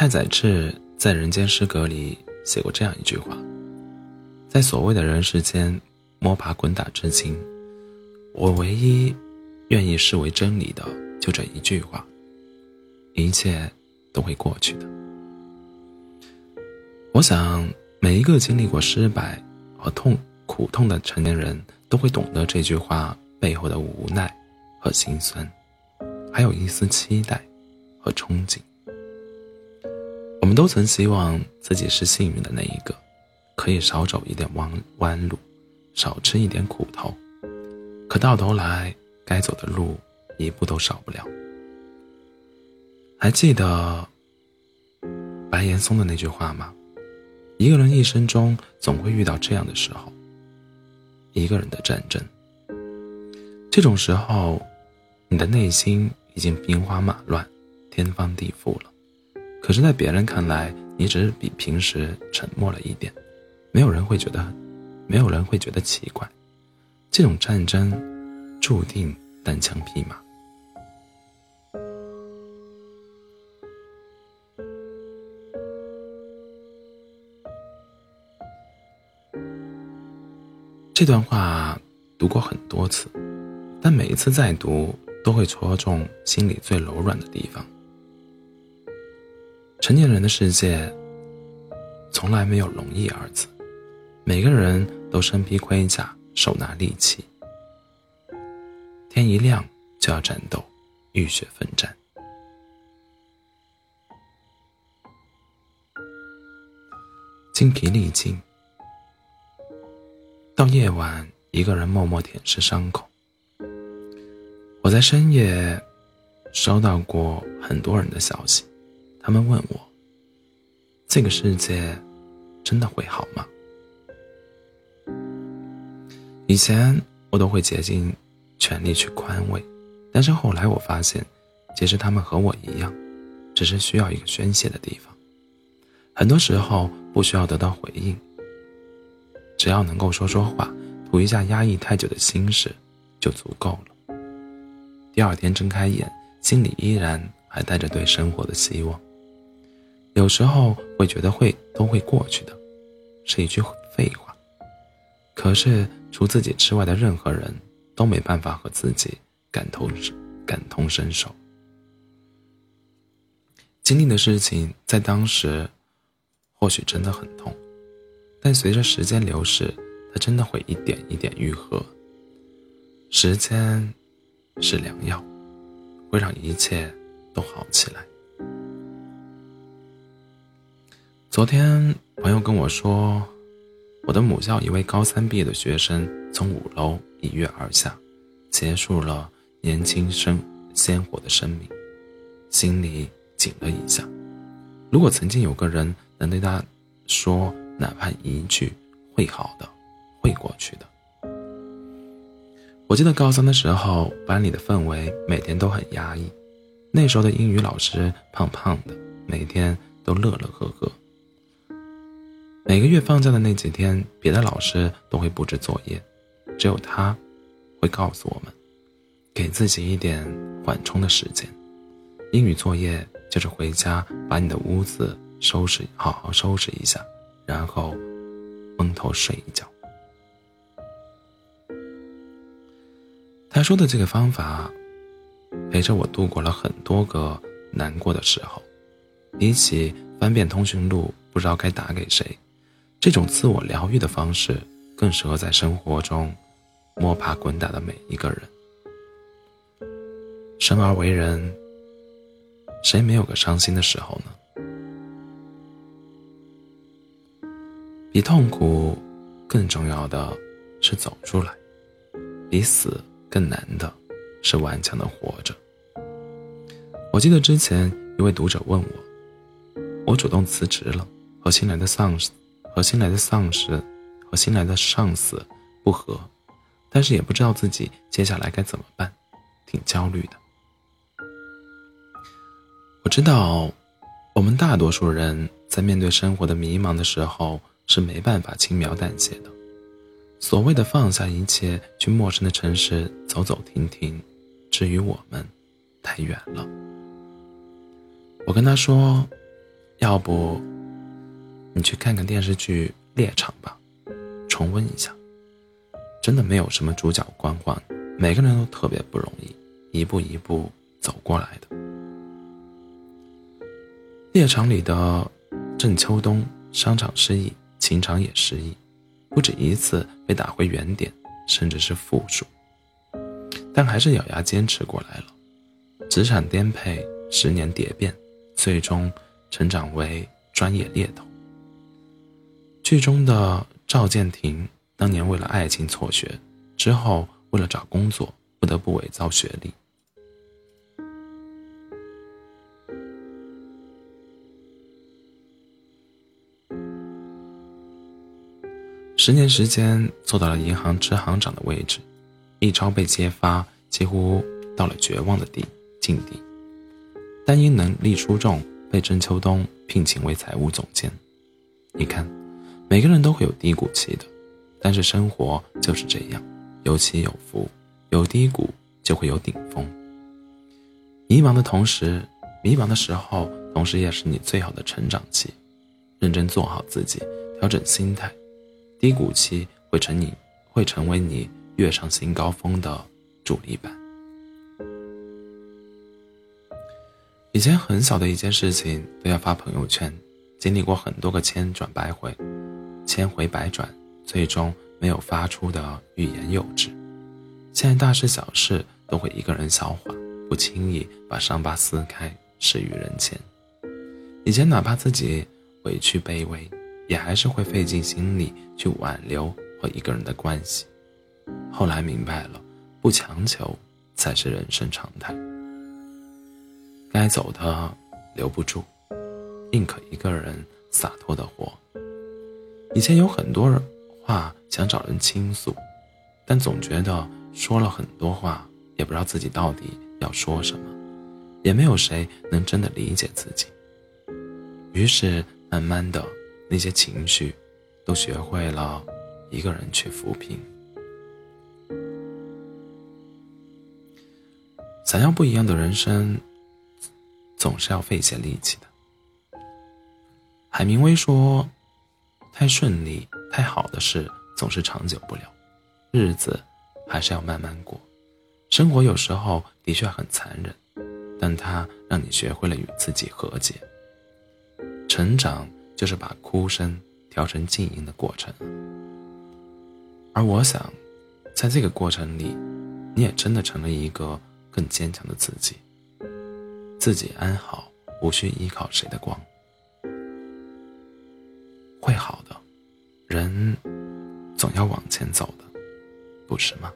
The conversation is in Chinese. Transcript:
太宰治在《人间失格》里写过这样一句话：“在所谓的人世间摸爬滚打至今，我唯一愿意视为真理的，就这一句话：一切都会过去的。”我想，每一个经历过失败和痛苦痛的成年人，都会懂得这句话背后的无奈和心酸，还有一丝期待和憧憬。我们都曾希望自己是幸运的那一个，可以少走一点弯弯路，少吃一点苦头。可到头来，该走的路一步都少不了。还记得白岩松的那句话吗？一个人一生中总会遇到这样的时候，一个人的战争。这种时候，你的内心已经兵荒马乱，天翻地覆了。可是，在别人看来，你只是比平时沉默了一点，没有人会觉得，没有人会觉得奇怪。这种战争，注定单枪匹马。这段话读过很多次，但每一次再读，都会戳中心里最柔软的地方。成年人的世界，从来没有容易二字。每个人都身披盔甲，手拿利器，天一亮就要战斗，浴血奋战。精疲力尽，到夜晚，一个人默默舔舐伤口。我在深夜收到过很多人的消息。他们问我：“这个世界真的会好吗？”以前我都会竭尽全力去宽慰，但是后来我发现，其实他们和我一样，只是需要一个宣泄的地方。很多时候不需要得到回应，只要能够说说话，吐一下压抑太久的心事，就足够了。第二天睁开眼，心里依然还带着对生活的希望。有时候会觉得会都会过去的，是一句废话。可是除自己之外的任何人都没办法和自己感同感同身受。经历的事情在当时或许真的很痛，但随着时间流逝，它真的会一点一点愈合。时间是良药，会让一切都好起来。昨天朋友跟我说，我的母校一位高三毕业的学生从五楼一跃而下，结束了年轻生鲜活的生命，心里紧了一下。如果曾经有个人能对他说哪怕一句“会好的，会过去的”，我记得高三的时候，班里的氛围每天都很压抑。那时候的英语老师胖胖的，每天都乐乐呵呵。每个月放假的那几天，别的老师都会布置作业，只有他，会告诉我们，给自己一点缓冲的时间。英语作业就是回家把你的屋子收拾好好收拾一下，然后蒙头睡一觉。他说的这个方法，陪着我度过了很多个难过的时候。比起翻遍通讯录，不知道该打给谁。这种自我疗愈的方式，更适合在生活中摸爬滚打的每一个人。生而为人，谁没有个伤心的时候呢？比痛苦更重要的是走出来，比死更难的是顽强的活着。我记得之前一位读者问我，我主动辞职了，和新来的丧司。和新来的丧司，和新来的上司不和，但是也不知道自己接下来该怎么办，挺焦虑的。我知道，我们大多数人在面对生活的迷茫的时候是没办法轻描淡写的。所谓的放下一切去陌生的城市走走停停，至于我们，太远了。我跟他说，要不，你去看看电视剧《猎场》吧，重温一下。真的没有什么主角光环，每个人都特别不容易，一步一步走过来的。猎场里的郑秋冬，商场失意，情场也失意，不止一次被打回原点，甚至是负数。但还是咬牙坚持过来了，职场颠沛，十年蝶变，最终成长为专业猎头。剧中的赵建廷。当年为了爱情辍学，之后为了找工作不得不伪造学历。十年时间做到了银行支行长的位置，一朝被揭发，几乎到了绝望的地境地。但因能力出众，被郑秋冬聘请为财务总监。你看，每个人都会有低谷期的。但是生活就是这样，有起有伏，有低谷就会有顶峰。迷茫的同时，迷茫的时候，同时也是你最好的成长期。认真做好自己，调整心态，低谷期会成你，会成为你跃上新高峰的助力板。以前很小的一件事情都要发朋友圈，经历过很多个千转百回，千回百转。最终没有发出的欲言又止，现在大事小事都会一个人消化，不轻易把伤疤撕开施于人前。以前哪怕自己委屈卑微，也还是会费尽心力去挽留和一个人的关系。后来明白了，不强求才是人生常态。该走的留不住，宁可一个人洒脱的活。以前有很多。话想找人倾诉，但总觉得说了很多话，也不知道自己到底要说什么，也没有谁能真的理解自己。于是慢慢的，那些情绪，都学会了一个人去抚平。想要不一样的人生，总是要费些力气的。海明威说：“太顺利。”太好的事总是长久不了，日子还是要慢慢过。生活有时候的确很残忍，但它让你学会了与自己和解。成长就是把哭声调成静音的过程。而我想，在这个过程里，你也真的成了一个更坚强的自己。自己安好，无需依靠谁的光，会好的。人总要往前走的，不是吗？